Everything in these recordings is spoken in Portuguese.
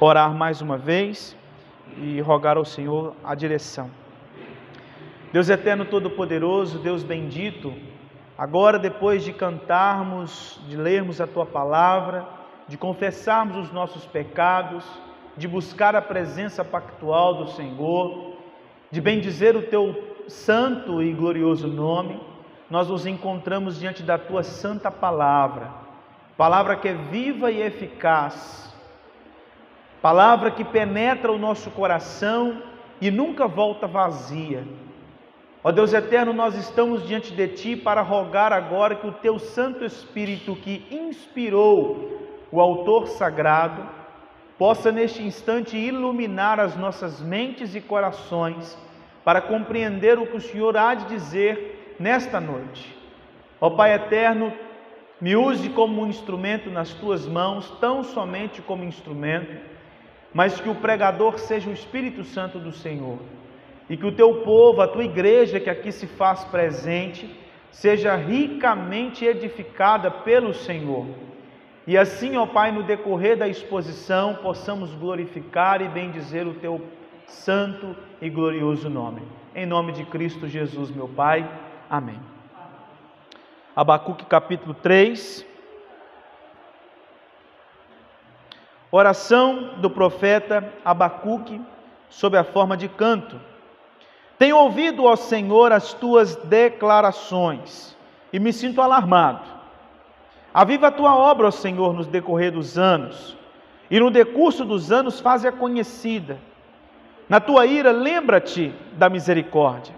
orar mais uma vez e rogar ao Senhor a direção. Deus eterno todo-poderoso, Deus bendito, agora depois de cantarmos, de lermos a tua palavra, de confessarmos os nossos pecados, de buscar a presença pactual do Senhor, de bendizer o teu santo e glorioso nome, nós nos encontramos diante da tua santa palavra, palavra que é viva e eficaz, palavra que penetra o nosso coração e nunca volta vazia. Ó Deus eterno, nós estamos diante de Ti para rogar agora que o Teu Santo Espírito, que inspirou o Autor Sagrado, possa neste instante iluminar as nossas mentes e corações para compreender o que o Senhor há de dizer nesta noite. Ó Pai eterno, me use como um instrumento nas tuas mãos, tão somente como instrumento, mas que o pregador seja o Espírito Santo do Senhor e que o teu povo, a tua igreja que aqui se faz presente, seja ricamente edificada pelo Senhor. E assim, ó Pai, no decorrer da exposição, possamos glorificar e bendizer o teu santo e glorioso nome. Em nome de Cristo Jesus, meu Pai. Amém. Abacuque capítulo 3. Oração do profeta Abacuque sob a forma de canto. Tenho ouvido, ó Senhor, as tuas declarações e me sinto alarmado. Aviva a tua obra, ó Senhor, no decorrer dos anos, e no decurso dos anos faze-a conhecida. Na tua ira, lembra-te da misericórdia.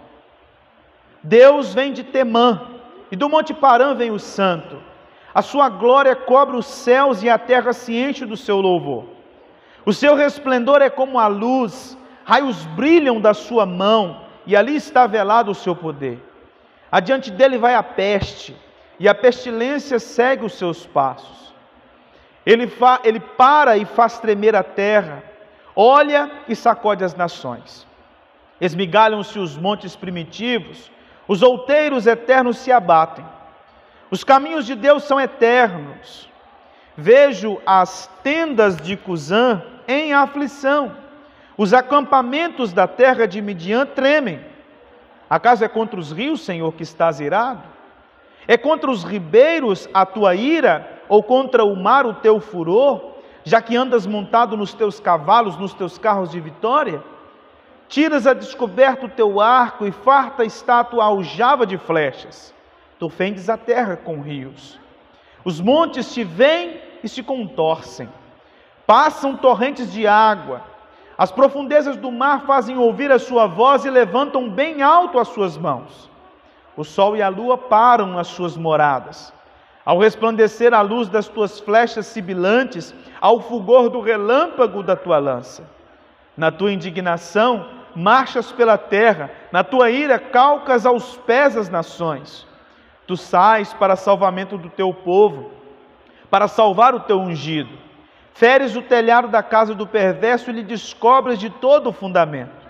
Deus vem de Temã, e do Monte Parã vem o Santo. A sua glória cobre os céus e a terra se enche do seu louvor. O seu resplendor é como a luz, raios brilham da sua mão e ali está velado o seu poder. Adiante dele vai a peste, e a pestilência segue os seus passos. Ele, fa, ele para e faz tremer a terra, olha e sacode as nações. Esmigalham-se os montes primitivos, os outeiros eternos se abatem. Os caminhos de Deus são eternos. Vejo as tendas de Cusã em aflição os acampamentos da terra de Midian tremem. Acaso é contra os rios, Senhor, que estás irado? É contra os ribeiros a tua ira, ou contra o mar o teu furor, já que andas montado nos teus cavalos, nos teus carros de vitória? Tiras a descoberto o teu arco e farta está a tua aljava de flechas. Tu fendes a terra com rios. Os montes te vêm e se contorcem. Passam torrentes de água as profundezas do mar fazem ouvir a sua voz e levantam bem alto as suas mãos. O sol e a lua param as suas moradas. Ao resplandecer a luz das tuas flechas sibilantes, ao fulgor do relâmpago da tua lança. Na tua indignação, marchas pela terra, na tua ira, calcas aos pés as nações. Tu sais para salvamento do teu povo, para salvar o teu ungido. Feres o telhado da casa do perverso e lhe descobres de todo o fundamento.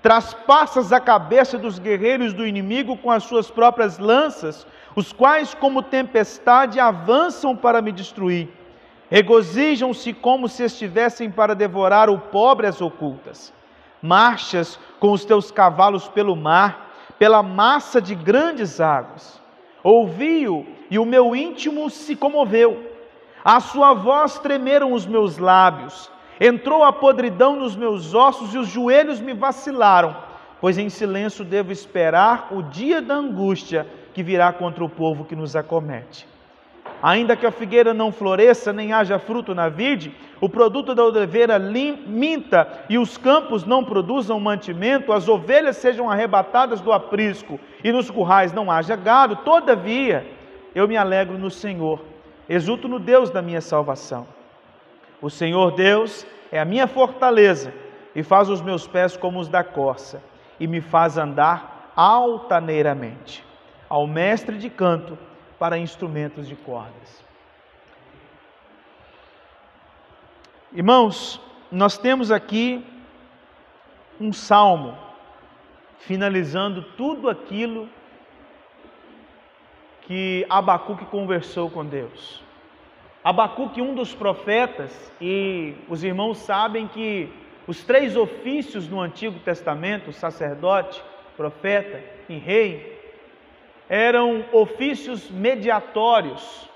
Traspassas a cabeça dos guerreiros do inimigo com as suas próprias lanças, os quais, como tempestade, avançam para me destruir. Regozijam-se como se estivessem para devorar o pobre às ocultas. Marchas com os teus cavalos pelo mar, pela massa de grandes águas. Ouvi-o e o meu íntimo se comoveu a sua voz tremeram os meus lábios, entrou a podridão nos meus ossos e os joelhos me vacilaram, pois em silêncio devo esperar o dia da angústia que virá contra o povo que nos acomete. Ainda que a figueira não floresça, nem haja fruto na vide, o produto da oliveira minta e os campos não produzam mantimento, as ovelhas sejam arrebatadas do aprisco e nos currais não haja gado, todavia eu me alegro no Senhor Exulto no Deus da minha salvação. O Senhor Deus é a minha fortaleza e faz os meus pés como os da corça e me faz andar altaneiramente. Ao mestre de canto para instrumentos de cordas. Irmãos, nós temos aqui um salmo finalizando tudo aquilo que Abacuque conversou com Deus. Abacuque, um dos profetas, e os irmãos sabem que os três ofícios no Antigo Testamento, sacerdote, profeta e rei, eram ofícios mediatórios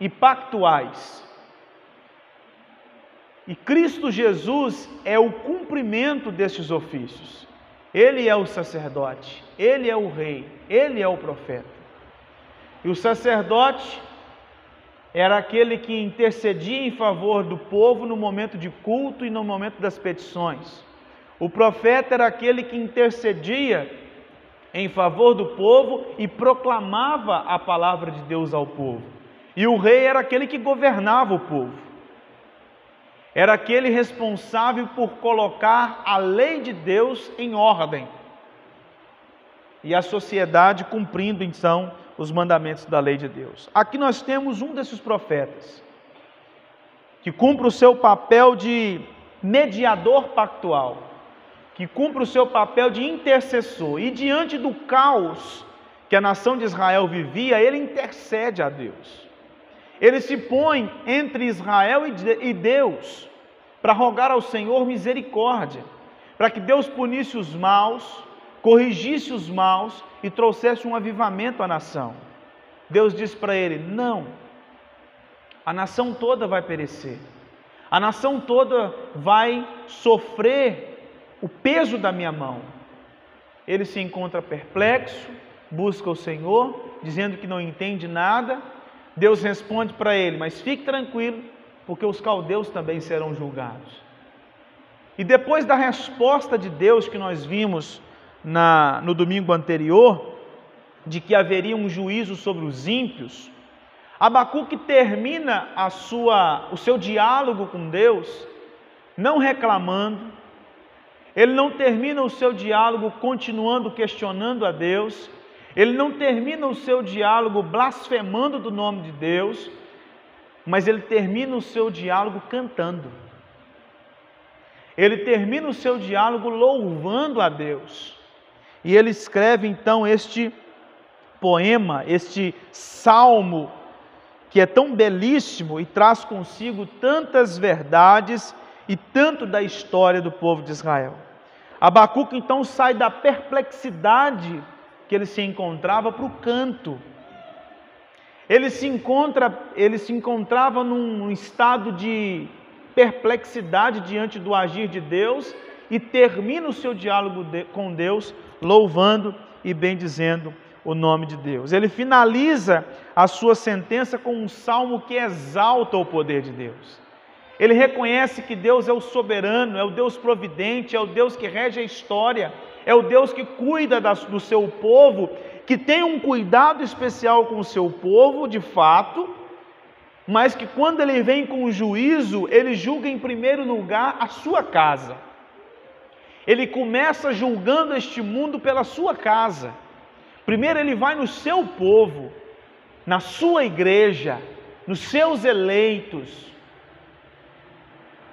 e pactuais. E Cristo Jesus é o cumprimento destes ofícios. Ele é o sacerdote, ele é o rei, ele é o profeta. E o sacerdote era aquele que intercedia em favor do povo no momento de culto e no momento das petições. O profeta era aquele que intercedia em favor do povo e proclamava a palavra de Deus ao povo. E o rei era aquele que governava o povo. Era aquele responsável por colocar a lei de Deus em ordem. E a sociedade cumprindo então os mandamentos da lei de Deus. Aqui nós temos um desses profetas que cumpre o seu papel de mediador pactual, que cumpre o seu papel de intercessor, e diante do caos que a nação de Israel vivia, ele intercede a Deus. Ele se põe entre Israel e Deus para rogar ao Senhor misericórdia, para que Deus punisse os maus, corrigisse os maus e trouxesse um avivamento à nação. Deus disse para ele: Não, a nação toda vai perecer, a nação toda vai sofrer o peso da minha mão. Ele se encontra perplexo, busca o Senhor, dizendo que não entende nada. Deus responde para ele: Mas fique tranquilo, porque os caldeus também serão julgados. E depois da resposta de Deus que nós vimos na, no domingo anterior, de que haveria um juízo sobre os ímpios, Abacuque termina a sua, o seu diálogo com Deus não reclamando, ele não termina o seu diálogo continuando questionando a Deus, ele não termina o seu diálogo blasfemando do nome de Deus, mas ele termina o seu diálogo cantando. Ele termina o seu diálogo louvando a Deus. E ele escreve então este poema, este salmo, que é tão belíssimo e traz consigo tantas verdades e tanto da história do povo de Israel. Abacuque então sai da perplexidade que ele se encontrava para o canto. Ele se encontra, ele se encontrava num estado de perplexidade diante do agir de Deus e termina o seu diálogo com Deus louvando e bendizendo o nome de Deus. Ele finaliza a sua sentença com um salmo que exalta o poder de Deus. Ele reconhece que Deus é o soberano, é o Deus providente, é o Deus que rege a história, é o Deus que cuida do seu povo, que tem um cuidado especial com o seu povo, de fato, mas que quando ele vem com o juízo, ele julga em primeiro lugar a sua casa. Ele começa julgando este mundo pela sua casa. Primeiro, ele vai no seu povo, na sua igreja, nos seus eleitos,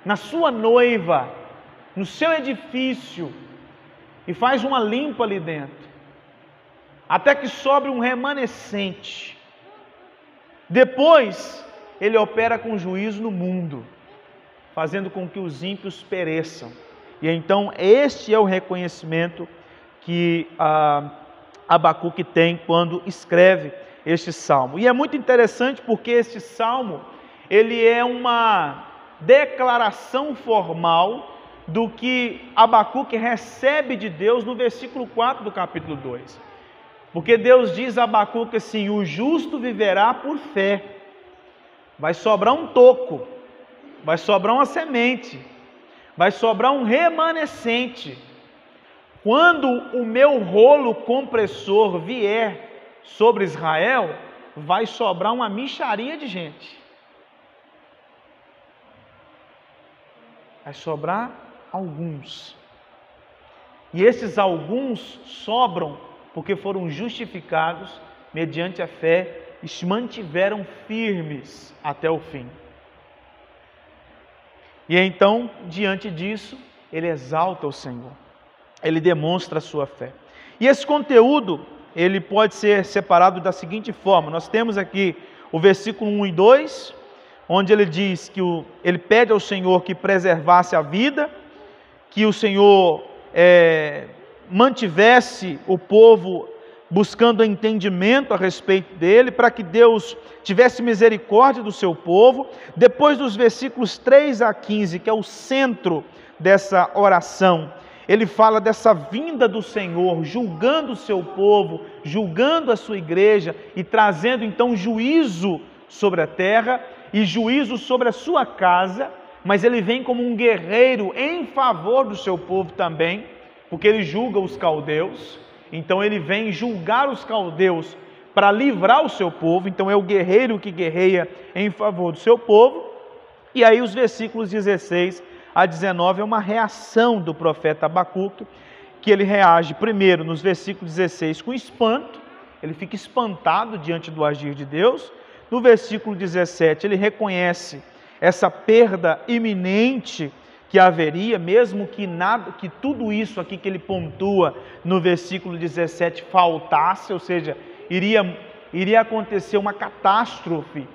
na sua noiva, no seu edifício, e faz uma limpa ali dentro, até que sobre um remanescente. Depois, ele opera com juízo no mundo, fazendo com que os ímpios pereçam. E então, este é o reconhecimento que ah, Abacuque tem quando escreve este salmo. E é muito interessante porque este salmo, ele é uma declaração formal do que Abacuque recebe de Deus no versículo 4 do capítulo 2. Porque Deus diz a Abacuque assim: o justo viverá por fé. Vai sobrar um toco, vai sobrar uma semente, vai sobrar um remanescente quando o meu rolo compressor vier sobre Israel, vai sobrar uma micharia de gente. Vai sobrar alguns. E esses alguns sobram porque foram justificados mediante a fé e se mantiveram firmes até o fim. E então, diante disso, ele exalta o Senhor ele demonstra a sua fé. E esse conteúdo, ele pode ser separado da seguinte forma: nós temos aqui o versículo 1 e 2, onde ele diz que o, ele pede ao Senhor que preservasse a vida, que o Senhor é, mantivesse o povo buscando entendimento a respeito dele, para que Deus tivesse misericórdia do seu povo. Depois dos versículos 3 a 15, que é o centro dessa oração, ele fala dessa vinda do Senhor, julgando o seu povo, julgando a sua igreja e trazendo então juízo sobre a terra e juízo sobre a sua casa, mas ele vem como um guerreiro em favor do seu povo também, porque ele julga os caldeus. Então ele vem julgar os caldeus para livrar o seu povo. Então é o guerreiro que guerreia em favor do seu povo. E aí os versículos 16 a 19 é uma reação do profeta Abacuque, que ele reage primeiro nos versículos 16 com espanto, ele fica espantado diante do agir de Deus. No versículo 17, ele reconhece essa perda iminente que haveria, mesmo que nada, que tudo isso aqui que ele pontua no versículo 17 faltasse, ou seja, iria, iria acontecer uma catástrofe,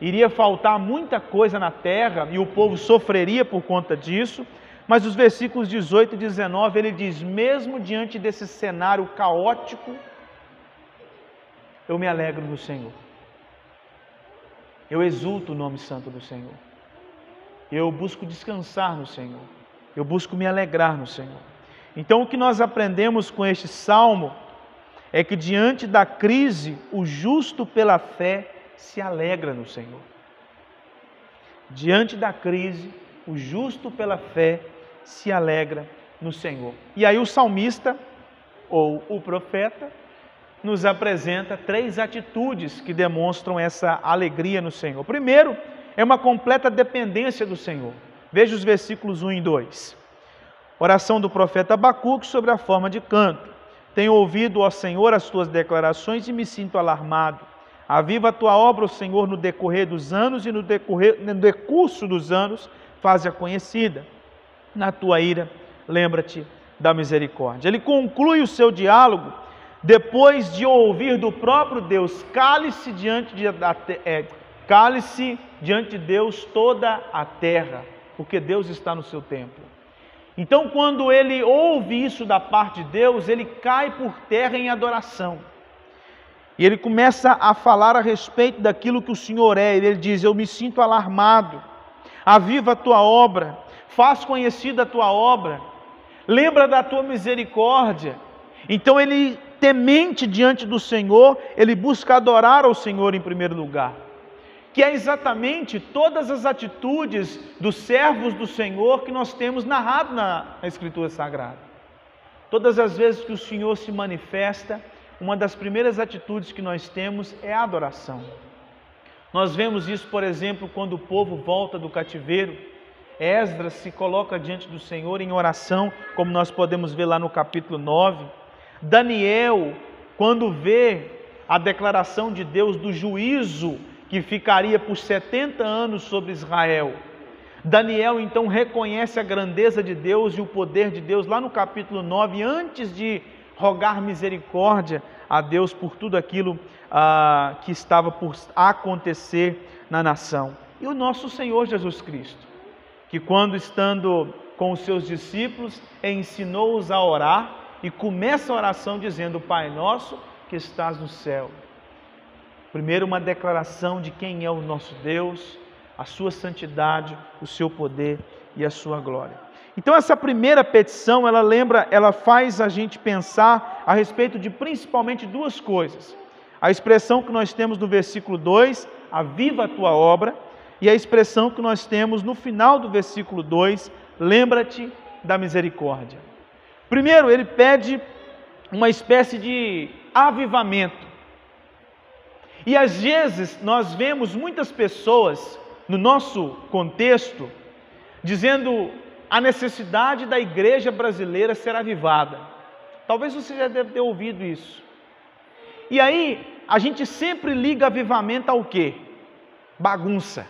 iria faltar muita coisa na terra e o povo sofreria por conta disso. Mas os versículos 18 e 19 ele diz: mesmo diante desse cenário caótico, eu me alegro no Senhor. Eu exulto o nome santo do Senhor. Eu busco descansar no Senhor. Eu busco me alegrar no Senhor. Então, o que nós aprendemos com este salmo é que diante da crise, o justo pela fé se alegra no Senhor. Diante da crise, o justo pela fé se alegra no Senhor. E aí o salmista, ou o profeta, nos apresenta três atitudes que demonstram essa alegria no Senhor. Primeiro, é uma completa dependência do Senhor. Veja os versículos 1 e 2. Oração do profeta Abacuque sobre a forma de canto. Tenho ouvido, ó Senhor, as tuas declarações e me sinto alarmado. Aviva a tua obra, ó Senhor, no decorrer dos anos e no, decorrer, no decurso dos anos, faze-a conhecida. Na tua ira, lembra-te da misericórdia. Ele conclui o seu diálogo depois de ouvir do próprio Deus: cale-se diante de, é, Cale-se diante de Deus toda a terra, porque Deus está no seu templo. Então, quando ele ouve isso da parte de Deus, ele cai por terra em adoração. E ele começa a falar a respeito daquilo que o Senhor é. Ele diz: Eu me sinto alarmado. Aviva a tua obra, faz conhecida a tua obra, lembra da tua misericórdia. Então ele, temente diante do Senhor, ele busca adorar ao Senhor em primeiro lugar que é exatamente todas as atitudes dos servos do Senhor que nós temos narrado na, Escritura Sagrada. Todas as vezes que o Senhor se manifesta, uma das primeiras atitudes que nós temos é a adoração. Nós vemos isso, por exemplo, quando o povo volta do cativeiro. Esdras se coloca diante do Senhor em oração, como nós podemos ver lá no capítulo 9. Daniel, quando vê a declaração de Deus do juízo que ficaria por 70 anos sobre Israel. Daniel então reconhece a grandeza de Deus e o poder de Deus lá no capítulo 9, antes de rogar misericórdia a Deus por tudo aquilo ah, que estava por acontecer na nação. E o nosso Senhor Jesus Cristo, que quando estando com os seus discípulos, ensinou-os a orar e começa a oração dizendo: Pai nosso que estás no céu Primeiro, uma declaração de quem é o nosso Deus, a sua santidade, o seu poder e a sua glória. Então essa primeira petição, ela lembra, ela faz a gente pensar a respeito de principalmente duas coisas. A expressão que nós temos no versículo 2, aviva a tua obra, e a expressão que nós temos no final do versículo 2, lembra-te da misericórdia. Primeiro, ele pede uma espécie de avivamento. E às vezes nós vemos muitas pessoas no nosso contexto dizendo a necessidade da igreja brasileira ser avivada. Talvez você já deve ter ouvido isso. E aí, a gente sempre liga avivamento ao quê? Bagunça.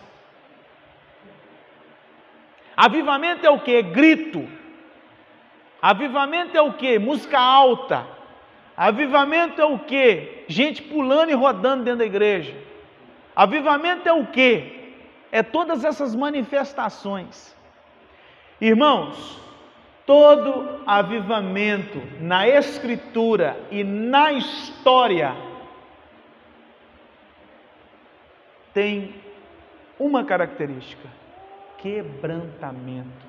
Avivamento é o quê? Grito. Avivamento é o quê? Música alta. Avivamento é o que? Gente pulando e rodando dentro da igreja. Avivamento é o que? é todas essas manifestações. Irmãos, todo avivamento na Escritura e na história tem uma característica: quebrantamento,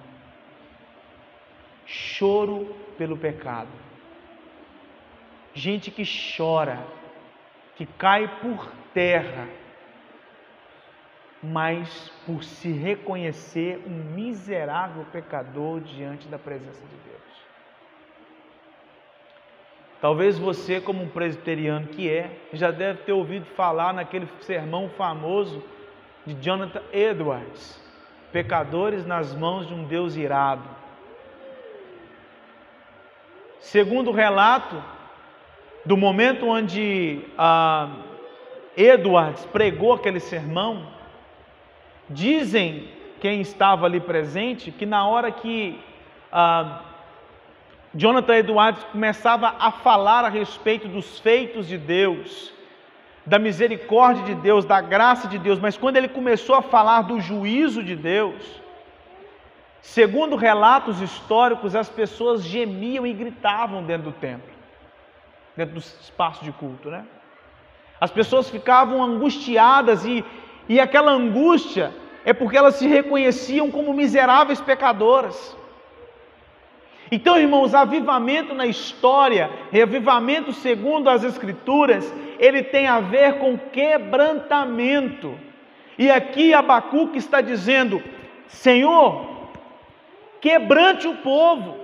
choro pelo pecado. Gente que chora, que cai por terra, mas por se reconhecer um miserável pecador diante da presença de Deus. Talvez você, como um presbiteriano que é, já deve ter ouvido falar naquele sermão famoso de Jonathan Edwards: Pecadores nas mãos de um Deus irado. Segundo o relato do momento onde ah, Edwards pregou aquele sermão, dizem quem estava ali presente que na hora que ah, Jonathan Edwards começava a falar a respeito dos feitos de Deus, da misericórdia de Deus, da graça de Deus, mas quando ele começou a falar do juízo de Deus, segundo relatos históricos, as pessoas gemiam e gritavam dentro do templo, dentro do espaço de culto, né? As pessoas ficavam angustiadas e, e aquela angústia é porque elas se reconheciam como miseráveis pecadoras. Então, irmãos, avivamento na história, reavivamento segundo as Escrituras, ele tem a ver com quebrantamento. E aqui Abacuque está dizendo: Senhor, quebrante o povo.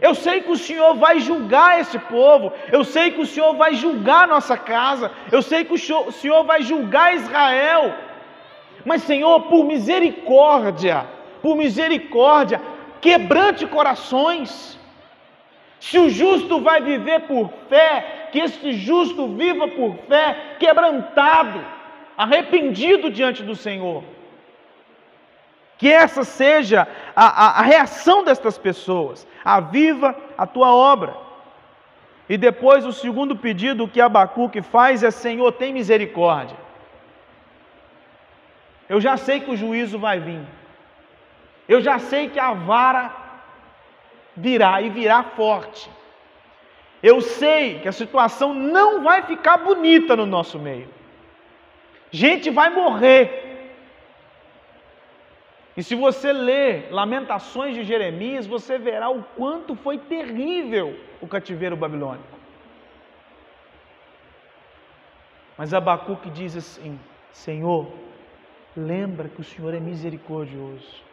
Eu sei que o Senhor vai julgar esse povo, eu sei que o Senhor vai julgar nossa casa, eu sei que o Senhor vai julgar Israel. Mas, Senhor, por misericórdia, por misericórdia, quebrante corações. Se o justo vai viver por fé, que este justo viva por fé, quebrantado, arrependido diante do Senhor. Que essa seja a, a, a reação destas pessoas. Aviva a tua obra. E depois o segundo pedido que Abacuque faz é: Senhor, tem misericórdia. Eu já sei que o juízo vai vir. Eu já sei que a vara virá e virá forte. Eu sei que a situação não vai ficar bonita no nosso meio. Gente vai morrer. E se você ler Lamentações de Jeremias, você verá o quanto foi terrível o cativeiro babilônico. Mas Abacuque diz assim: Senhor, lembra que o Senhor é misericordioso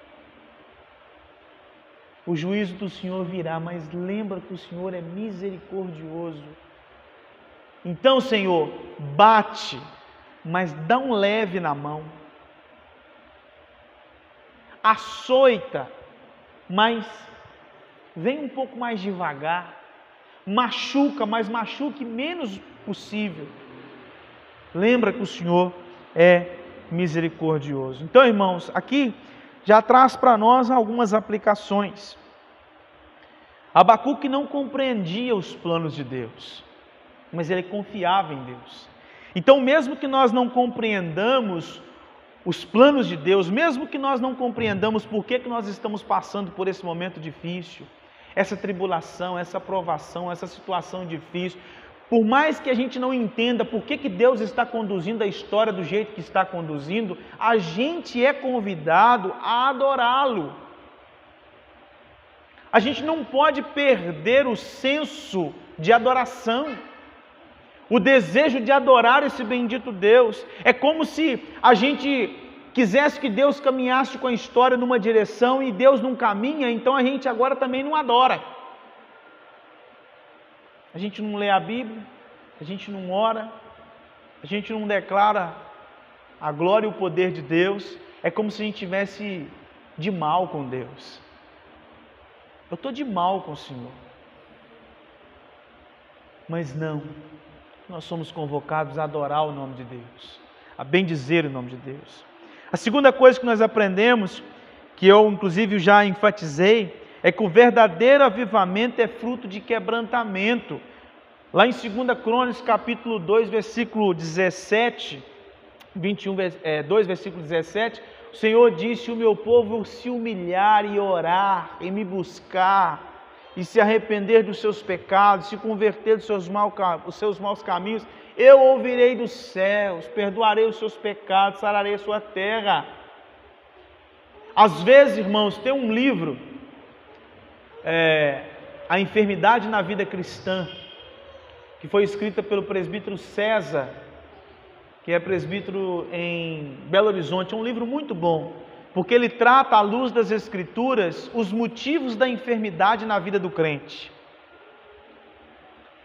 o juízo do Senhor virá, mas lembra que o Senhor é misericordioso. Então, Senhor, bate, mas dá um leve na mão. Açoita, mas vem um pouco mais devagar. Machuca, mas machuque menos possível. Lembra que o Senhor é misericordioso. Então, irmãos, aqui já traz para nós algumas aplicações. Abacuque não compreendia os planos de Deus, mas ele confiava em Deus. Então, mesmo que nós não compreendamos os planos de Deus, mesmo que nós não compreendamos por que, que nós estamos passando por esse momento difícil, essa tribulação, essa provação, essa situação difícil, por mais que a gente não entenda por que, que Deus está conduzindo a história do jeito que está conduzindo, a gente é convidado a adorá-lo. A gente não pode perder o senso de adoração, o desejo de adorar esse bendito Deus. É como se a gente quisesse que Deus caminhasse com a história numa direção e Deus não caminha, então a gente agora também não adora a gente não lê a Bíblia, a gente não ora, a gente não declara a glória e o poder de Deus, é como se a gente tivesse de mal com Deus. Eu estou de mal com o Senhor. Mas não, nós somos convocados a adorar o nome de Deus, a bendizer o nome de Deus. A segunda coisa que nós aprendemos, que eu inclusive já enfatizei, é que o verdadeiro avivamento é fruto de quebrantamento. Lá em 2 Crônicas, capítulo 2, versículo 17, 21, é, 2, versículo 17, o Senhor disse: O meu povo se humilhar e orar, e me buscar, e se arrepender dos seus pecados, se converter dos seus, mal, os seus maus caminhos, eu ouvirei dos céus, perdoarei os seus pecados, sararei a sua terra. Às vezes, irmãos, tem um livro, é, A Enfermidade na Vida Cristã, que foi escrita pelo presbítero César, que é presbítero em Belo Horizonte. É um livro muito bom, porque ele trata à luz das Escrituras os motivos da enfermidade na vida do crente.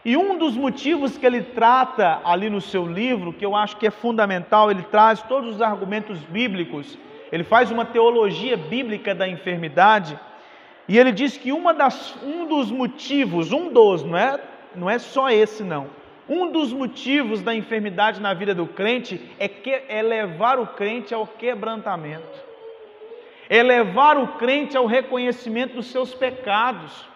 E um dos motivos que ele trata ali no seu livro, que eu acho que é fundamental, ele traz todos os argumentos bíblicos, ele faz uma teologia bíblica da enfermidade, e ele diz que uma das, um dos motivos, um dos, não é, não é só esse não, um dos motivos da enfermidade na vida do crente é, que, é levar o crente ao quebrantamento, é levar o crente ao reconhecimento dos seus pecados.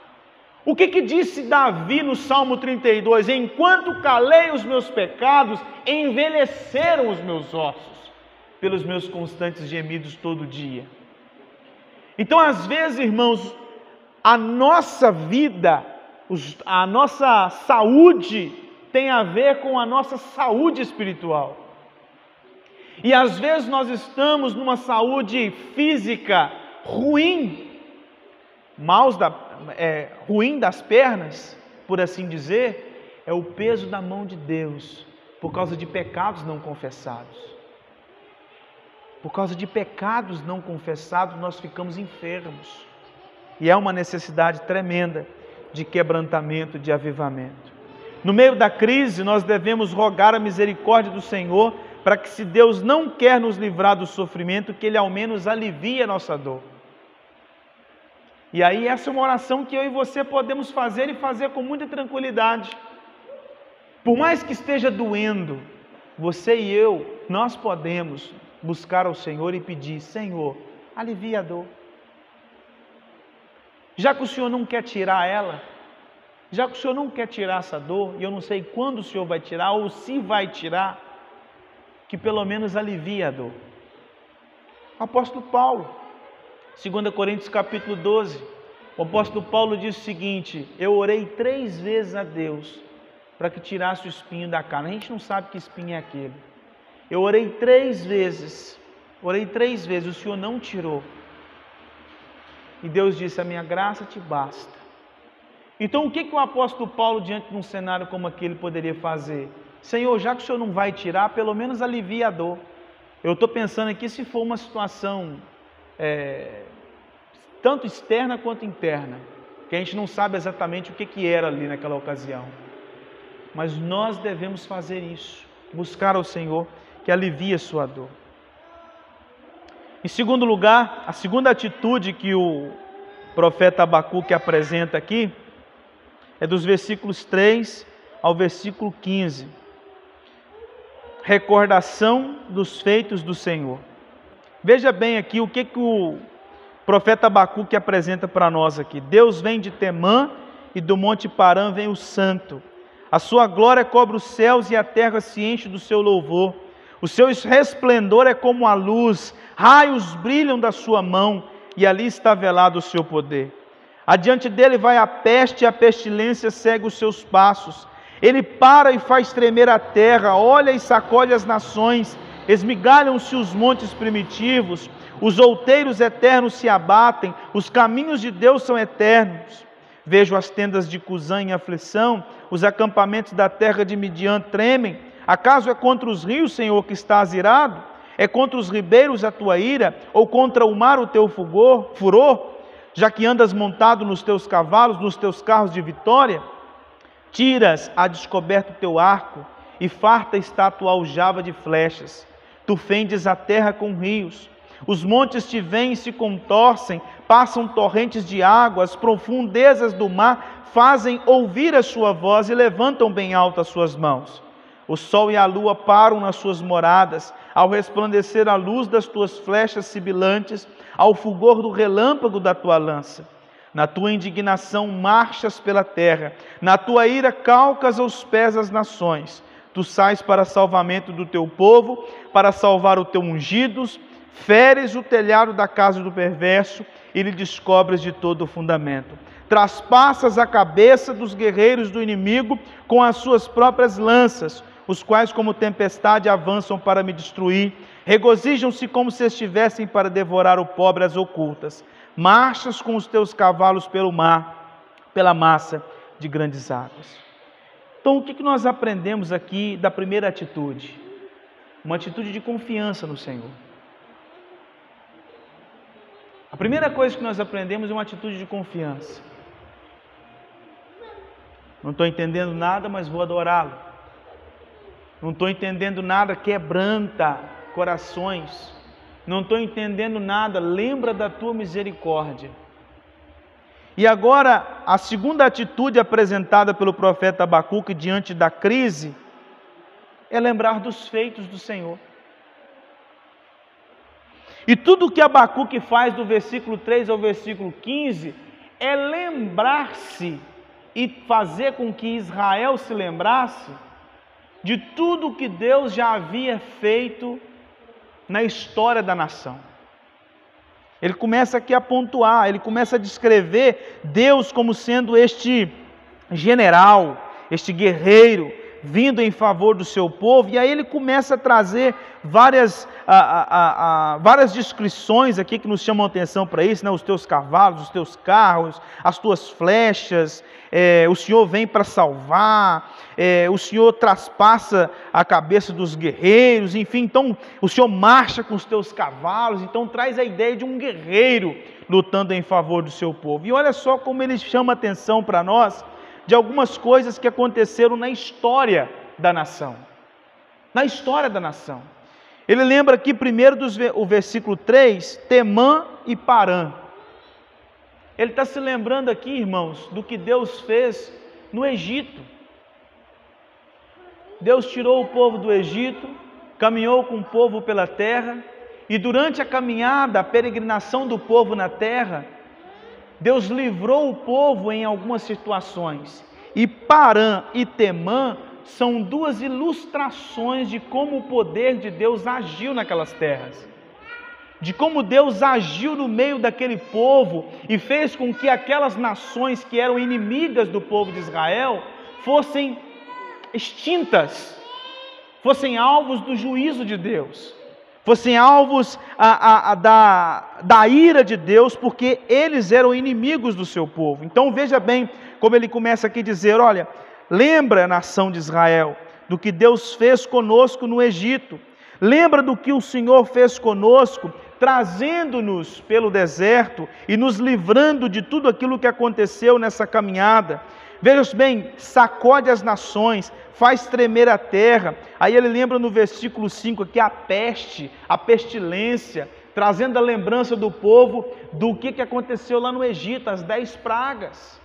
O que, que disse Davi no Salmo 32? Enquanto calei os meus pecados, envelheceram os meus ossos, pelos meus constantes gemidos todo dia. Então, às vezes, irmãos, a nossa vida, a nossa saúde tem a ver com a nossa saúde espiritual. E às vezes nós estamos numa saúde física ruim, maus da, é, ruim das pernas, por assim dizer, é o peso da mão de Deus, por causa de pecados não confessados. Por causa de pecados não confessados, nós ficamos enfermos. E é uma necessidade tremenda de quebrantamento, de avivamento. No meio da crise, nós devemos rogar a misericórdia do Senhor para que, se Deus não quer nos livrar do sofrimento, que Ele ao menos alivie a nossa dor. E aí, essa é uma oração que eu e você podemos fazer e fazer com muita tranquilidade. Por mais que esteja doendo, você e eu, nós podemos buscar ao Senhor e pedir: Senhor, alivia a dor. Já que o Senhor não quer tirar ela, já que o Senhor não quer tirar essa dor, e eu não sei quando o Senhor vai tirar ou se vai tirar, que pelo menos alivie a dor. Apóstolo Paulo, 2 Coríntios capítulo 12, o apóstolo Paulo diz o seguinte: Eu orei três vezes a Deus para que tirasse o espinho da carne. A gente não sabe que espinho é aquele. Eu orei três vezes, orei três vezes, o Senhor não tirou. E Deus disse: A minha graça te basta. Então, o que, que o apóstolo Paulo, diante de um cenário como aquele, poderia fazer? Senhor, já que o Senhor não vai tirar, pelo menos alivia a dor. Eu estou pensando aqui se for uma situação é, tanto externa quanto interna, que a gente não sabe exatamente o que, que era ali naquela ocasião. Mas nós devemos fazer isso, buscar ao Senhor que alivie a sua dor. Em segundo lugar, a segunda atitude que o profeta Abacuque apresenta aqui é dos versículos 3 ao versículo 15. Recordação dos feitos do Senhor. Veja bem aqui o que, que o profeta Abacuque apresenta para nós aqui. Deus vem de Temã e do monte Parã vem o santo. A sua glória cobre os céus e a terra se enche do seu louvor. O seu resplendor é como a luz, raios brilham da sua mão e ali está velado o seu poder. Adiante dele vai a peste e a pestilência segue os seus passos. Ele para e faz tremer a terra, olha e sacode as nações Esmigalham-se os montes primitivos, os outeiros eternos se abatem, os caminhos de Deus são eternos. Vejo as tendas de Cusã em aflição, os acampamentos da terra de Midian tremem. Acaso é contra os rios, Senhor, que estás irado? É contra os ribeiros a tua ira? Ou contra o mar o teu furor? Já que andas montado nos teus cavalos, nos teus carros de vitória? Tiras a descoberto o teu arco, e farta está a tua aljava de flechas. Tu fendes a terra com rios, os montes te vêm e se contorcem, passam torrentes de água, as profundezas do mar fazem ouvir a sua voz e levantam bem alto as suas mãos. O sol e a lua param nas suas moradas, ao resplandecer a luz das tuas flechas sibilantes, ao fulgor do relâmpago da tua lança. Na tua indignação marchas pela terra, na tua ira calcas aos pés as nações. Tu sais para salvamento do teu povo, para salvar o teu ungidos, feres o telhado da casa do perverso e lhe descobres de todo o fundamento. Traspassas a cabeça dos guerreiros do inimigo com as suas próprias lanças, os quais, como tempestade, avançam para me destruir. Regozijam-se como se estivessem para devorar o pobre às ocultas. Marchas com os teus cavalos pelo mar, pela massa de grandes águas. Então, o que nós aprendemos aqui da primeira atitude? Uma atitude de confiança no Senhor. A primeira coisa que nós aprendemos é uma atitude de confiança. Não estou entendendo nada, mas vou adorá-lo. Não estou entendendo nada, quebranta corações. Não estou entendendo nada, lembra da tua misericórdia. E agora, a segunda atitude apresentada pelo profeta Abacuque diante da crise é lembrar dos feitos do Senhor. E tudo que Abacuque faz do versículo 3 ao versículo 15 é lembrar-se e fazer com que Israel se lembrasse de tudo que Deus já havia feito na história da nação. Ele começa aqui a pontuar, ele começa a descrever Deus como sendo este general, este guerreiro, vindo em favor do seu povo, e aí ele começa a trazer várias, a, a, a, várias descrições aqui que nos chamam atenção para isso, né? os teus cavalos, os teus carros, as tuas flechas, é, o Senhor vem para salvar, é, o Senhor traspassa a cabeça dos guerreiros, enfim, então o Senhor marcha com os teus cavalos, então traz a ideia de um guerreiro lutando em favor do seu povo. E olha só como ele chama atenção para nós de algumas coisas que aconteceram na história da nação. Na história da nação. Ele lembra aqui primeiro do o versículo 3, Temã e Parã. Ele está se lembrando aqui, irmãos, do que Deus fez no Egito. Deus tirou o povo do Egito, caminhou com o povo pela terra, e durante a caminhada, a peregrinação do povo na terra, Deus livrou o povo em algumas situações. E Parã e Temã são duas ilustrações de como o poder de Deus agiu naquelas terras. De como Deus agiu no meio daquele povo e fez com que aquelas nações que eram inimigas do povo de Israel fossem extintas, fossem alvos do juízo de Deus fossem alvos a, a, a, da, da ira de Deus, porque eles eram inimigos do seu povo. Então veja bem como ele começa aqui a dizer: olha, lembra a nação de Israel do que Deus fez conosco no Egito, lembra do que o Senhor fez conosco, trazendo-nos pelo deserto e nos livrando de tudo aquilo que aconteceu nessa caminhada. Veja bem, sacode as nações, faz tremer a terra. Aí ele lembra no versículo 5 que a peste, a pestilência, trazendo a lembrança do povo do que, que aconteceu lá no Egito, as dez pragas.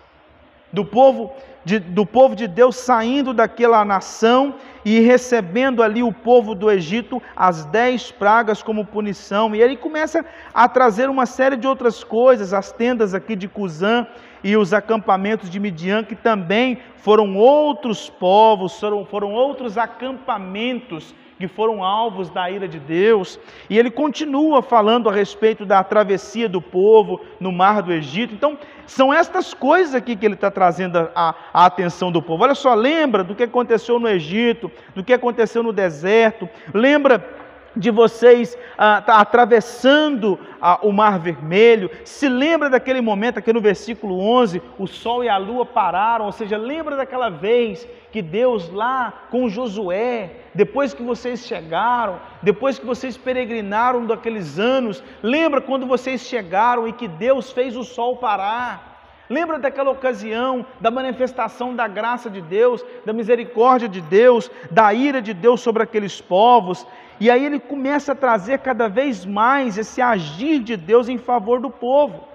Do povo, de, do povo de Deus saindo daquela nação e recebendo ali o povo do Egito as dez pragas como punição. E ele começa a trazer uma série de outras coisas, as tendas aqui de Cusã e os acampamentos de Midian, que também foram outros povos, foram, foram outros acampamentos que foram alvos da ira de Deus. E ele continua falando a respeito da travessia do povo no mar do Egito. Então, são estas coisas aqui que ele está trazendo a, a, atenção do povo. Olha só, lembra do que aconteceu no Egito, do que aconteceu no deserto, lembra de vocês ah, tá atravessando ah, o Mar Vermelho. Se lembra daquele momento, aqui no versículo 11, o sol e a lua pararam, ou seja, lembra daquela vez que Deus lá com Josué, depois que vocês chegaram, depois que vocês peregrinaram daqueles anos, lembra quando vocês chegaram e que Deus fez o sol parar. Lembra daquela ocasião da manifestação da graça de Deus, da misericórdia de Deus, da ira de Deus sobre aqueles povos? E aí ele começa a trazer cada vez mais esse agir de Deus em favor do povo,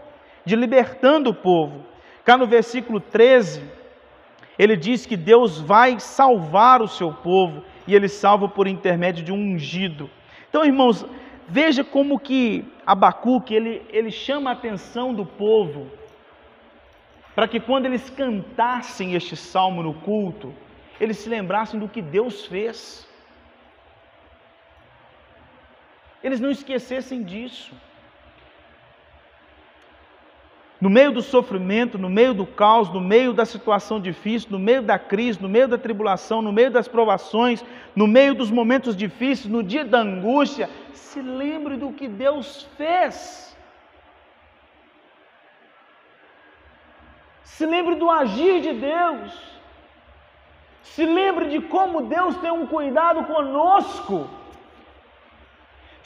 de libertando o povo. Cá no versículo 13, ele diz que Deus vai salvar o seu povo e ele salva por intermédio de um ungido. Então, irmãos, veja como que Abacuque, ele, ele chama a atenção do povo para que quando eles cantassem este salmo no culto, eles se lembrassem do que Deus fez. Eles não esquecessem disso. No meio do sofrimento, no meio do caos, no meio da situação difícil, no meio da crise, no meio da tribulação, no meio das provações, no meio dos momentos difíceis, no dia da angústia, se lembre do que Deus fez. Se lembre do agir de Deus. Se lembre de como Deus tem um cuidado conosco.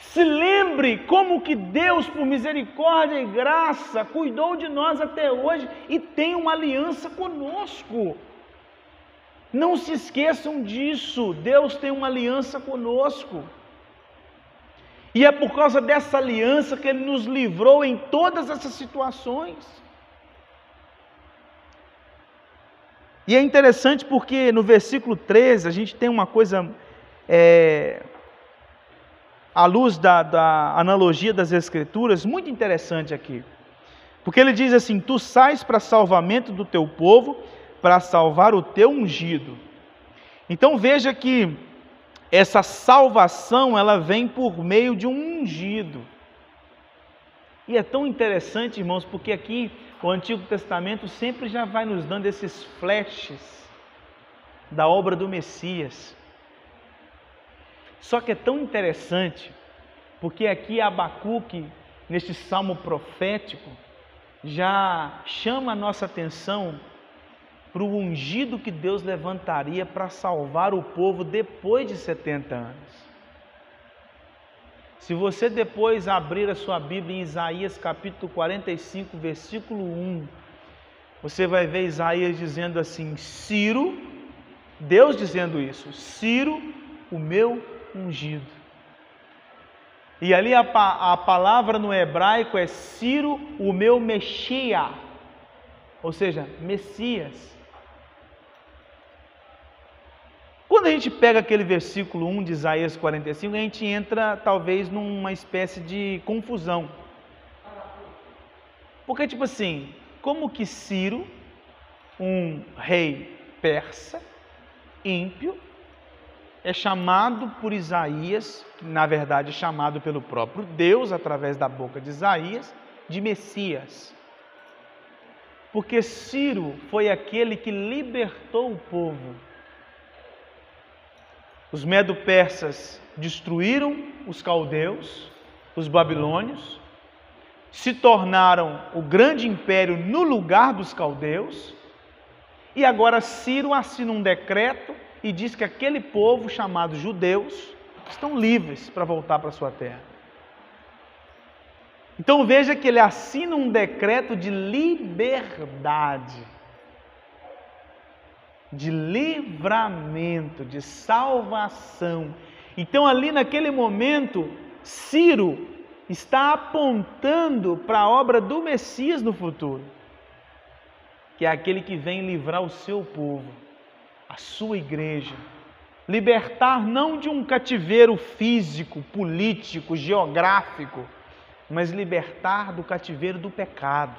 Se lembre como que Deus, por misericórdia e graça, cuidou de nós até hoje e tem uma aliança conosco. Não se esqueçam disso, Deus tem uma aliança conosco. E é por causa dessa aliança que Ele nos livrou em todas essas situações. E é interessante porque no versículo 13 a gente tem uma coisa é, à luz da, da analogia das Escrituras, muito interessante aqui. Porque ele diz assim: Tu sais para salvamento do teu povo, para salvar o teu ungido. Então veja que essa salvação ela vem por meio de um ungido. E é tão interessante, irmãos, porque aqui o Antigo Testamento sempre já vai nos dando esses flashes da obra do Messias. Só que é tão interessante, porque aqui Abacuque, neste salmo profético, já chama a nossa atenção para o ungido que Deus levantaria para salvar o povo depois de 70 anos. Se você depois abrir a sua Bíblia em Isaías capítulo 45, versículo 1, você vai ver Isaías dizendo assim: Ciro, Deus dizendo isso, Ciro, o meu ungido. E ali a, a palavra no hebraico é Ciro, o meu Mexia, ou seja, Messias. Quando a gente pega aquele versículo 1 de Isaías 45, a gente entra talvez numa espécie de confusão. Porque, tipo assim, como que Ciro, um rei persa, ímpio, é chamado por Isaías, na verdade é chamado pelo próprio Deus, através da boca de Isaías, de Messias. Porque Ciro foi aquele que libertou o povo. Os medo-persas destruíram os caldeus, os babilônios, se tornaram o grande império no lugar dos caldeus, e agora Ciro assina um decreto e diz que aquele povo chamado judeus estão livres para voltar para sua terra. Então veja que ele assina um decreto de liberdade, de livramento, de salvação. Então ali naquele momento, Ciro está apontando para a obra do Messias no futuro, que é aquele que vem livrar o seu povo a sua igreja. Libertar não de um cativeiro físico, político, geográfico, mas libertar do cativeiro do pecado.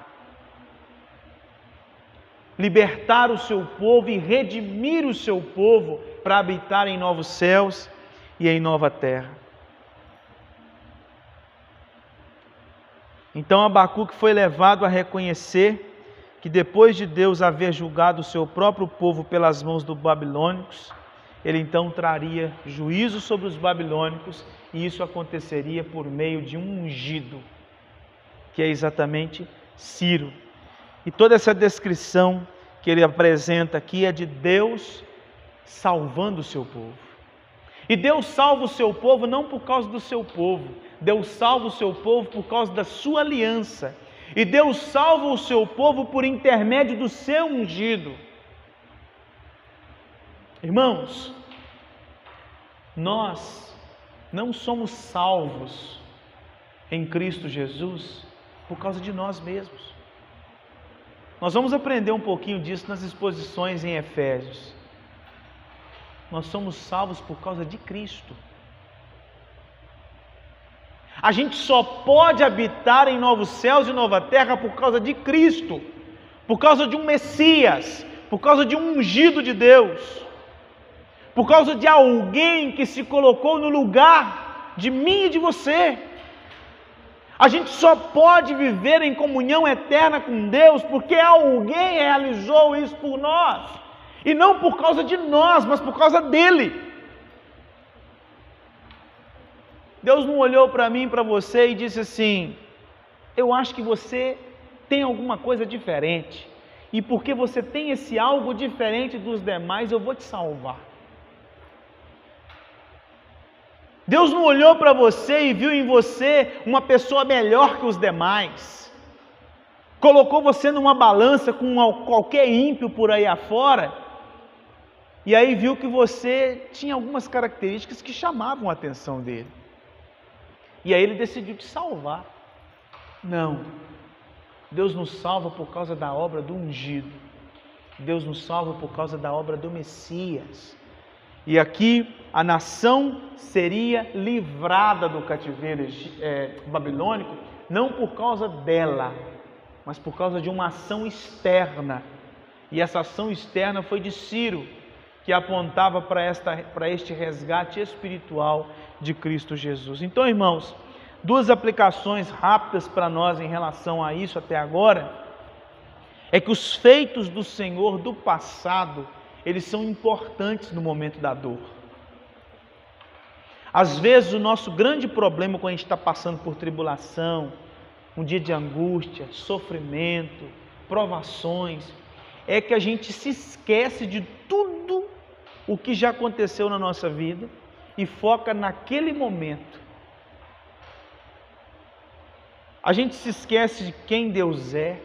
Libertar o seu povo e redimir o seu povo para habitar em novos céus e em nova terra. Então Abacuque foi levado a reconhecer que depois de Deus haver julgado o seu próprio povo pelas mãos dos babilônicos, ele então traria juízo sobre os babilônicos e isso aconteceria por meio de um ungido, que é exatamente Ciro. E toda essa descrição que ele apresenta aqui é de Deus salvando o seu povo. E Deus salva o seu povo não por causa do seu povo, Deus salva o seu povo por causa da sua aliança e Deus salva o seu povo por intermédio do seu ungido. Irmãos, nós não somos salvos em Cristo Jesus por causa de nós mesmos. Nós vamos aprender um pouquinho disso nas exposições em Efésios. Nós somos salvos por causa de Cristo. A gente só pode habitar em novos céus e nova terra por causa de Cristo, por causa de um Messias, por causa de um ungido de Deus. por causa de alguém que se colocou no lugar de mim e de você. A gente só pode viver em comunhão eterna com Deus porque alguém realizou isso por nós. E não por causa de nós, mas por causa dele. Deus não olhou para mim, para você e disse assim: Eu acho que você tem alguma coisa diferente. E porque você tem esse algo diferente dos demais, eu vou te salvar. Deus não olhou para você e viu em você uma pessoa melhor que os demais. Colocou você numa balança com qualquer ímpio por aí afora. E aí viu que você tinha algumas características que chamavam a atenção dele. E aí ele decidiu te salvar. Não. Deus nos salva por causa da obra do ungido. Deus nos salva por causa da obra do Messias. E aqui a nação seria livrada do cativeiro é, babilônico, não por causa dela, mas por causa de uma ação externa. E essa ação externa foi de Ciro, que apontava para este resgate espiritual de Cristo Jesus. Então, irmãos, duas aplicações rápidas para nós em relação a isso até agora é que os feitos do Senhor do passado, eles são importantes no momento da dor. Às vezes o nosso grande problema quando a gente está passando por tribulação, um dia de angústia, sofrimento, provações, é que a gente se esquece de tudo o que já aconteceu na nossa vida e foca naquele momento. A gente se esquece de quem Deus é,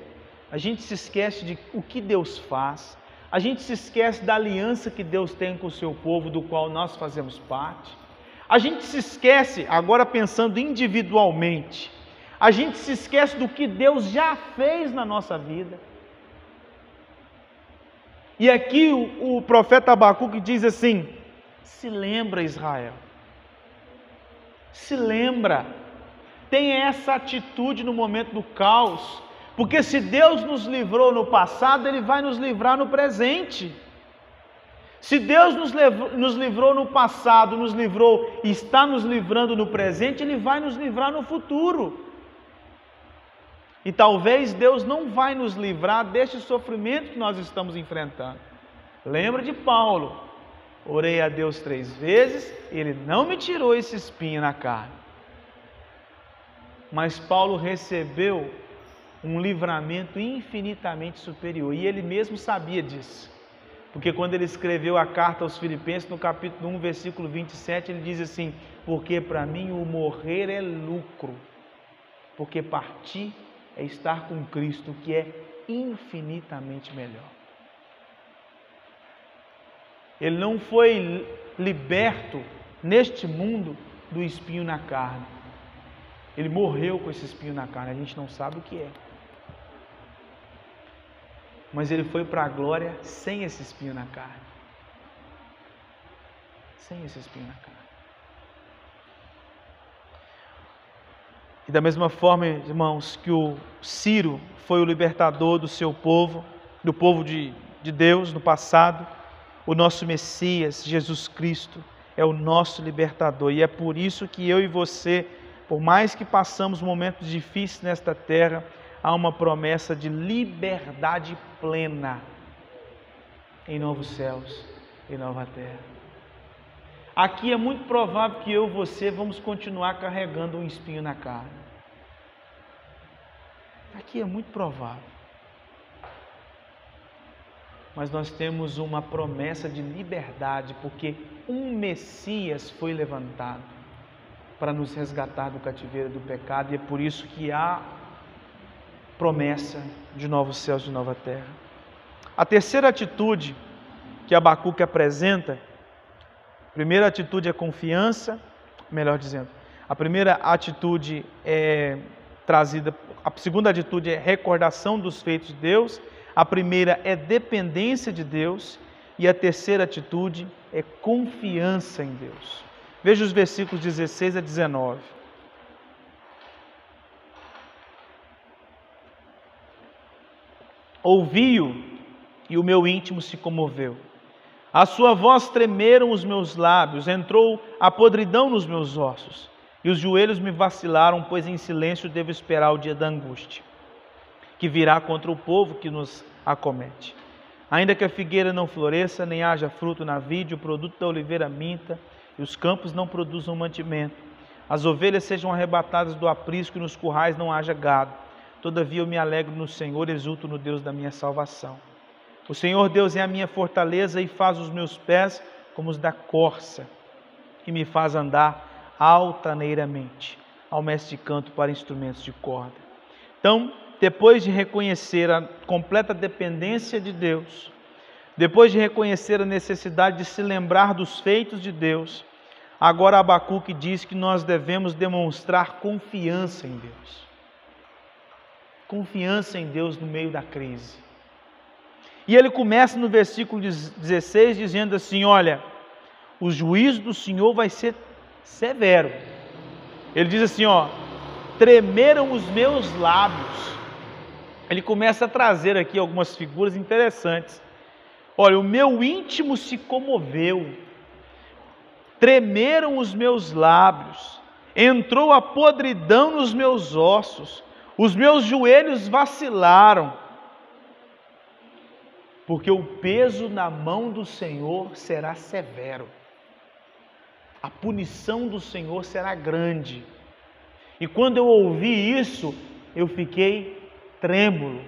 a gente se esquece de o que Deus faz, a gente se esquece da aliança que Deus tem com o seu povo, do qual nós fazemos parte. A gente se esquece, agora pensando individualmente, a gente se esquece do que Deus já fez na nossa vida. E aqui o, o profeta Abacuque diz assim: se lembra, Israel. Se lembra. Tenha essa atitude no momento do caos. Porque se Deus nos livrou no passado, Ele vai nos livrar no presente. Se Deus nos, nos livrou no passado, nos livrou e está nos livrando no presente, Ele vai nos livrar no futuro. E talvez Deus não vai nos livrar deste sofrimento que nós estamos enfrentando. Lembra de Paulo, Orei a Deus três vezes, ele não me tirou esse espinho na carne. Mas Paulo recebeu um livramento infinitamente superior, e ele mesmo sabia disso. Porque quando ele escreveu a carta aos Filipenses, no capítulo 1, versículo 27, ele diz assim: Porque para mim o morrer é lucro, porque partir é estar com Cristo, que é infinitamente melhor. Ele não foi liberto neste mundo do espinho na carne. Ele morreu com esse espinho na carne, a gente não sabe o que é. Mas ele foi para a glória sem esse espinho na carne. Sem esse espinho na carne. E da mesma forma, irmãos, que o Ciro foi o libertador do seu povo, do povo de, de Deus no passado, o nosso Messias, Jesus Cristo, é o nosso libertador. E é por isso que eu e você, por mais que passamos momentos difíceis nesta terra, há uma promessa de liberdade plena em novos céus e nova terra. Aqui é muito provável que eu e você vamos continuar carregando um espinho na carne. Aqui é muito provável mas nós temos uma promessa de liberdade, porque um Messias foi levantado para nos resgatar do cativeiro do pecado, e é por isso que há promessa de novos céus e nova terra. A terceira atitude que Abacuque apresenta, primeira atitude é confiança, melhor dizendo, a primeira atitude é trazida, a segunda atitude é recordação dos feitos de Deus, a primeira é dependência de Deus e a terceira atitude é confiança em Deus. Veja os versículos 16 a 19. Ouvi-o e o meu íntimo se comoveu. A sua voz tremeram os meus lábios, entrou a podridão nos meus ossos, e os joelhos me vacilaram, pois em silêncio devo esperar o dia da angústia, que virá contra o povo que nos acomete. Ainda que a figueira não floresça, nem haja fruto na vide, o produto da oliveira minta, e os campos não produzam mantimento, as ovelhas sejam arrebatadas do aprisco e nos currais não haja gado. Todavia eu me alegro no Senhor, exulto no Deus da minha salvação. O Senhor Deus é a minha fortaleza e faz os meus pés como os da corça, e me faz andar altaneiramente ao mestre de canto para instrumentos de corda. Então, depois de reconhecer a completa dependência de Deus, depois de reconhecer a necessidade de se lembrar dos feitos de Deus, agora Abacuque diz que nós devemos demonstrar confiança em Deus. Confiança em Deus no meio da crise. E ele começa no versículo 16 dizendo assim: Olha, o juízo do Senhor vai ser severo. Ele diz assim: Ó, tremeram os meus lábios. Ele começa a trazer aqui algumas figuras interessantes. Olha, o meu íntimo se comoveu, tremeram os meus lábios, entrou a podridão nos meus ossos, os meus joelhos vacilaram porque o peso na mão do Senhor será severo, a punição do Senhor será grande. E quando eu ouvi isso, eu fiquei trêmulo.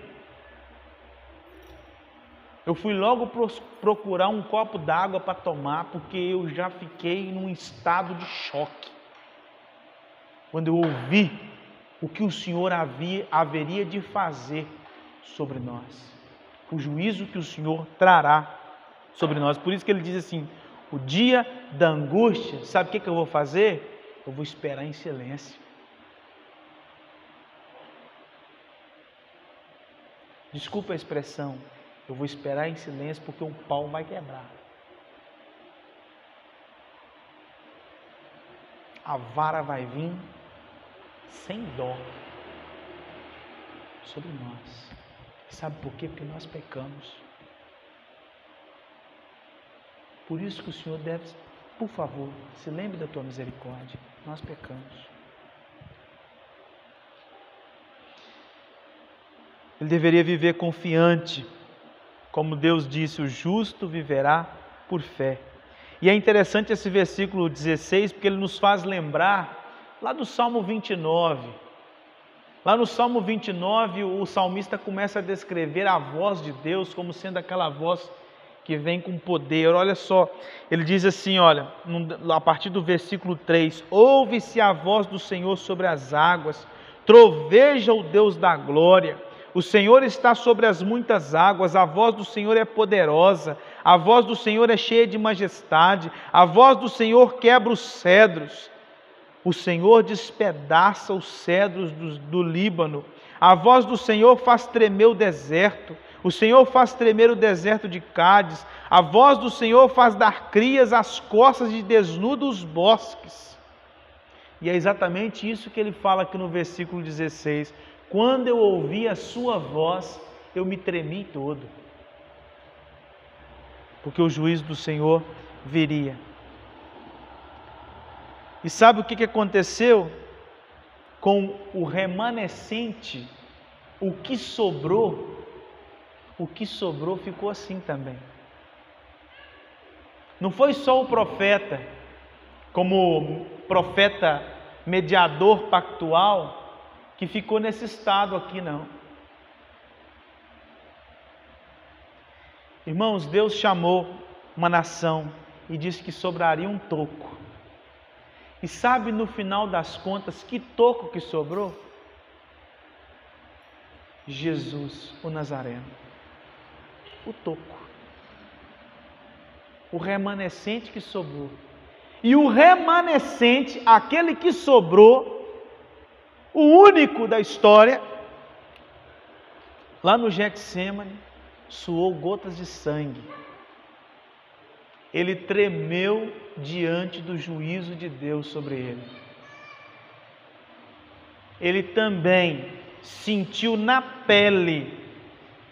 Eu fui logo procurar um copo d'água para tomar, porque eu já fiquei num estado de choque. Quando eu ouvi o que o Senhor havia, haveria de fazer sobre nós o juízo que o Senhor trará sobre nós. Por isso que ele diz assim: o dia da angústia, sabe o que, que eu vou fazer? Eu vou esperar em silêncio. Desculpa a expressão, eu vou esperar em silêncio porque o pau vai quebrar. A vara vai vir sem dó sobre nós. Sabe por quê? Porque nós pecamos. Por isso que o Senhor deve, por favor, se lembre da tua misericórdia. Nós pecamos. Ele deveria viver confiante, como Deus disse: o justo viverá por fé. E é interessante esse versículo 16, porque ele nos faz lembrar lá do Salmo 29 Lá no Salmo 29, o salmista começa a descrever a voz de Deus como sendo aquela voz que vem com poder. Olha só, ele diz assim: olha, a partir do versículo 3: Ouve-se a voz do Senhor sobre as águas, troveja o Deus da glória. O Senhor está sobre as muitas águas, a voz do Senhor é poderosa, a voz do Senhor é cheia de majestade, a voz do Senhor quebra os cedros. O Senhor despedaça os cedros do, do Líbano. A voz do Senhor faz tremer o deserto. O Senhor faz tremer o deserto de Cádiz. A voz do Senhor faz dar crias às costas de desnudos bosques. E é exatamente isso que ele fala aqui no versículo 16. Quando eu ouvi a sua voz, eu me tremi todo. Porque o juízo do Senhor viria. E sabe o que aconteceu com o remanescente? O que sobrou, o que sobrou ficou assim também. Não foi só o profeta, como profeta mediador pactual, que ficou nesse estado aqui, não. Irmãos, Deus chamou uma nação e disse que sobraria um toco. E sabe no final das contas que toco que sobrou? Jesus, o Nazareno. O toco. O remanescente que sobrou. E o remanescente, aquele que sobrou, o único da história, lá no Getsemane, suou gotas de sangue ele tremeu diante do juízo de Deus sobre ele. Ele também sentiu na pele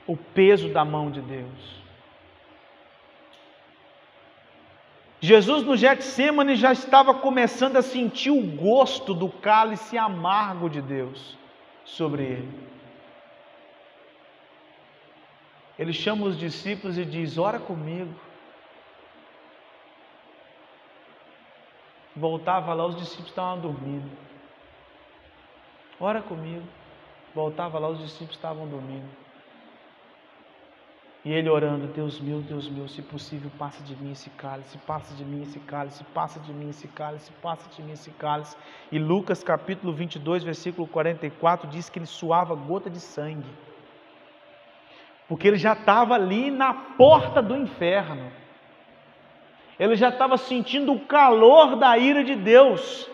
o peso da mão de Deus. Jesus no Getsemane já estava começando a sentir o gosto do cálice amargo de Deus sobre ele. Ele chama os discípulos e diz: Ora comigo. Voltava lá, os discípulos estavam dormindo. Ora comigo. Voltava lá, os discípulos estavam dormindo. E ele orando, Deus meu, Deus meu, se possível, passa de mim esse cálice, passa de mim esse cálice, passa de mim esse cálice, passa de mim esse cálice. E Lucas capítulo 22, versículo 44 diz que ele suava gota de sangue. Porque ele já estava ali na porta do inferno. Ele já estava sentindo o calor da ira de Deus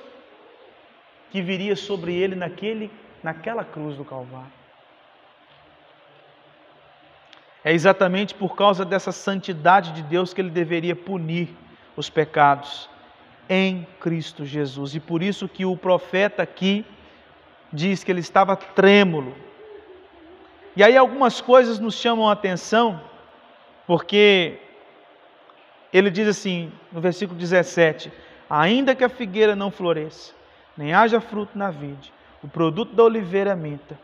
que viria sobre ele naquele, naquela cruz do Calvário. É exatamente por causa dessa santidade de Deus que ele deveria punir os pecados em Cristo Jesus. E por isso que o profeta aqui diz que ele estava trêmulo. E aí algumas coisas nos chamam a atenção, porque ele diz assim, no versículo 17: Ainda que a figueira não floresça, nem haja fruto na vide, o produto da oliveira minta,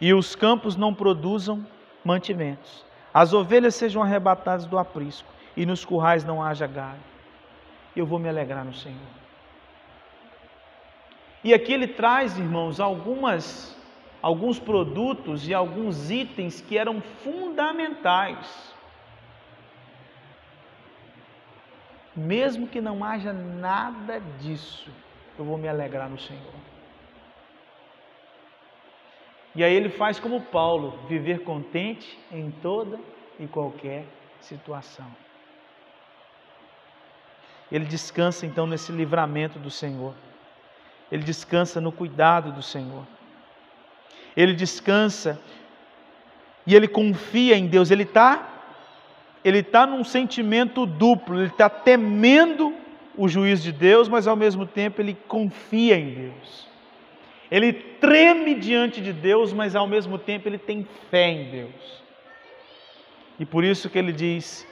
e os campos não produzam mantimentos. As ovelhas sejam arrebatadas do aprisco e nos currais não haja gado. Eu vou me alegrar no Senhor. E aqui ele traz, irmãos, algumas alguns produtos e alguns itens que eram fundamentais. Mesmo que não haja nada disso, eu vou me alegrar no Senhor. E aí ele faz como Paulo, viver contente em toda e qualquer situação. Ele descansa então nesse livramento do Senhor. Ele descansa no cuidado do Senhor. Ele descansa e ele confia em Deus. Ele está ele tá num sentimento duplo. Ele está temendo o juízo de Deus, mas ao mesmo tempo ele confia em Deus. Ele treme diante de Deus, mas ao mesmo tempo ele tem fé em Deus. E por isso que ele diz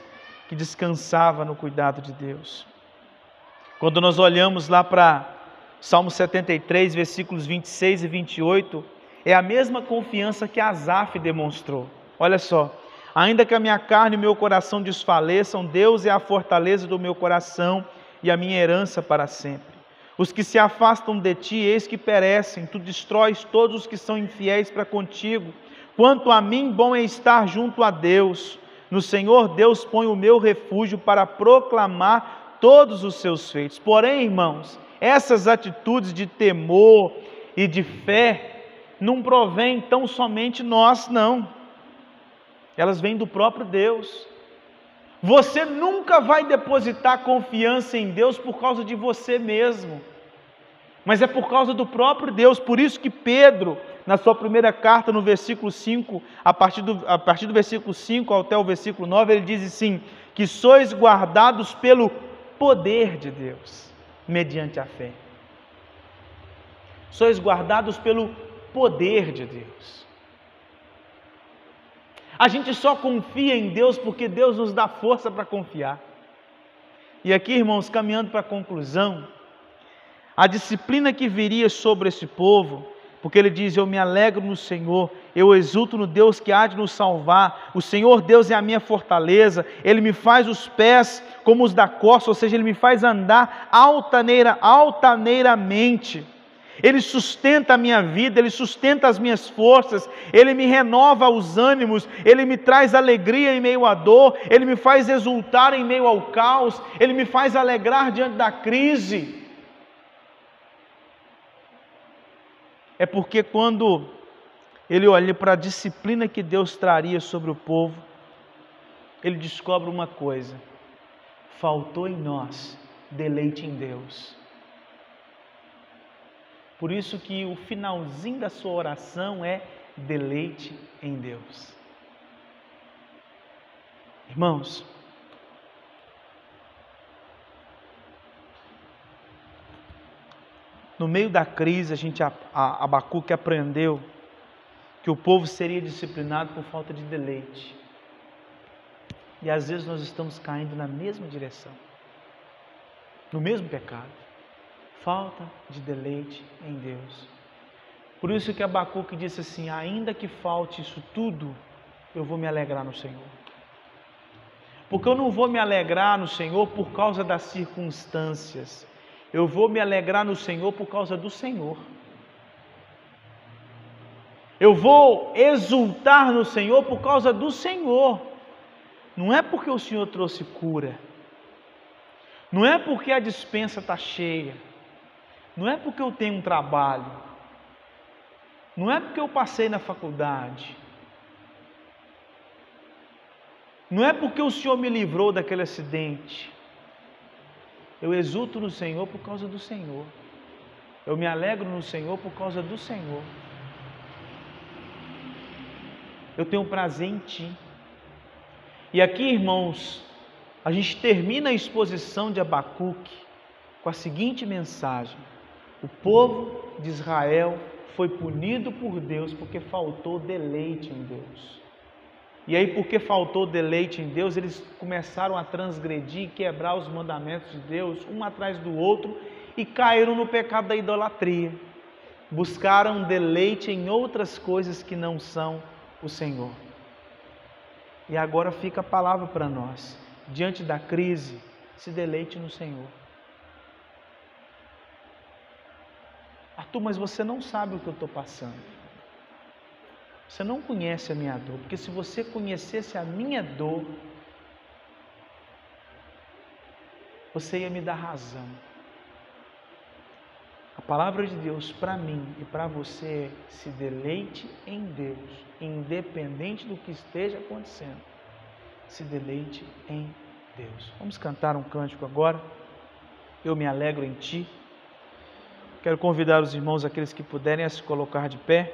que descansava no cuidado de Deus. Quando nós olhamos lá para Salmo 73, versículos 26 e 28, é a mesma confiança que Asaf demonstrou. Olha só, ainda que a minha carne e o meu coração desfaleçam, Deus é a fortaleza do meu coração e a minha herança para sempre. Os que se afastam de ti, eis que perecem, tu destróis todos os que são infiéis para contigo. Quanto a mim, bom é estar junto a Deus. No Senhor Deus põe o meu refúgio para proclamar todos os seus feitos. Porém, irmãos, essas atitudes de temor e de fé não provêm tão somente nós, não. Elas vêm do próprio Deus. Você nunca vai depositar confiança em Deus por causa de você mesmo, mas é por causa do próprio Deus. Por isso que Pedro, na sua primeira carta, no versículo 5, a partir do, a partir do versículo 5 até o versículo 9, ele diz assim: que sois guardados pelo poder de Deus, mediante a fé. Sois guardados pelo poder de Deus. A gente só confia em Deus porque Deus nos dá força para confiar. E aqui, irmãos, caminhando para a conclusão, a disciplina que viria sobre esse povo, porque ele diz: Eu me alegro no Senhor, eu exulto no Deus que há de nos salvar. O Senhor Deus é a minha fortaleza, Ele me faz os pés como os da costa, ou seja, Ele me faz andar altaneira, altaneiramente. Ele sustenta a minha vida, Ele sustenta as minhas forças, Ele me renova os ânimos, Ele me traz alegria em meio à dor, Ele me faz exultar em meio ao caos, Ele me faz alegrar diante da crise. É porque quando ele olha para a disciplina que Deus traria sobre o povo, ele descobre uma coisa: faltou em nós deleite em Deus. Por isso que o finalzinho da sua oração é deleite em Deus. Irmãos, no meio da crise, a gente, a, a Abacuque aprendeu que o povo seria disciplinado por falta de deleite. E às vezes nós estamos caindo na mesma direção, no mesmo pecado. Falta de deleite em Deus. Por isso que Abacuque disse assim: ainda que falte isso tudo, eu vou me alegrar no Senhor. Porque eu não vou me alegrar no Senhor por causa das circunstâncias, eu vou me alegrar no Senhor por causa do Senhor. Eu vou exultar no Senhor por causa do Senhor. Não é porque o Senhor trouxe cura. Não é porque a dispensa está cheia. Não é porque eu tenho um trabalho. Não é porque eu passei na faculdade. Não é porque o Senhor me livrou daquele acidente. Eu exulto no Senhor por causa do Senhor. Eu me alegro no Senhor por causa do Senhor. Eu tenho prazer em Ti. E aqui, irmãos, a gente termina a exposição de Abacuque com a seguinte mensagem: O povo de Israel foi punido por Deus porque faltou deleite em Deus. E aí, porque faltou deleite em Deus, eles começaram a transgredir quebrar os mandamentos de Deus, um atrás do outro, e caíram no pecado da idolatria. Buscaram deleite em outras coisas que não são o Senhor. E agora fica a palavra para nós. Diante da crise, se deleite no Senhor. Arthur, mas você não sabe o que eu estou passando. Você não conhece a minha dor, porque se você conhecesse a minha dor, você ia me dar razão. A palavra de Deus para mim e para você é se deleite em Deus, independente do que esteja acontecendo. Se deleite em Deus. Vamos cantar um cântico agora. Eu me alegro em ti. Quero convidar os irmãos, aqueles que puderem, a se colocar de pé.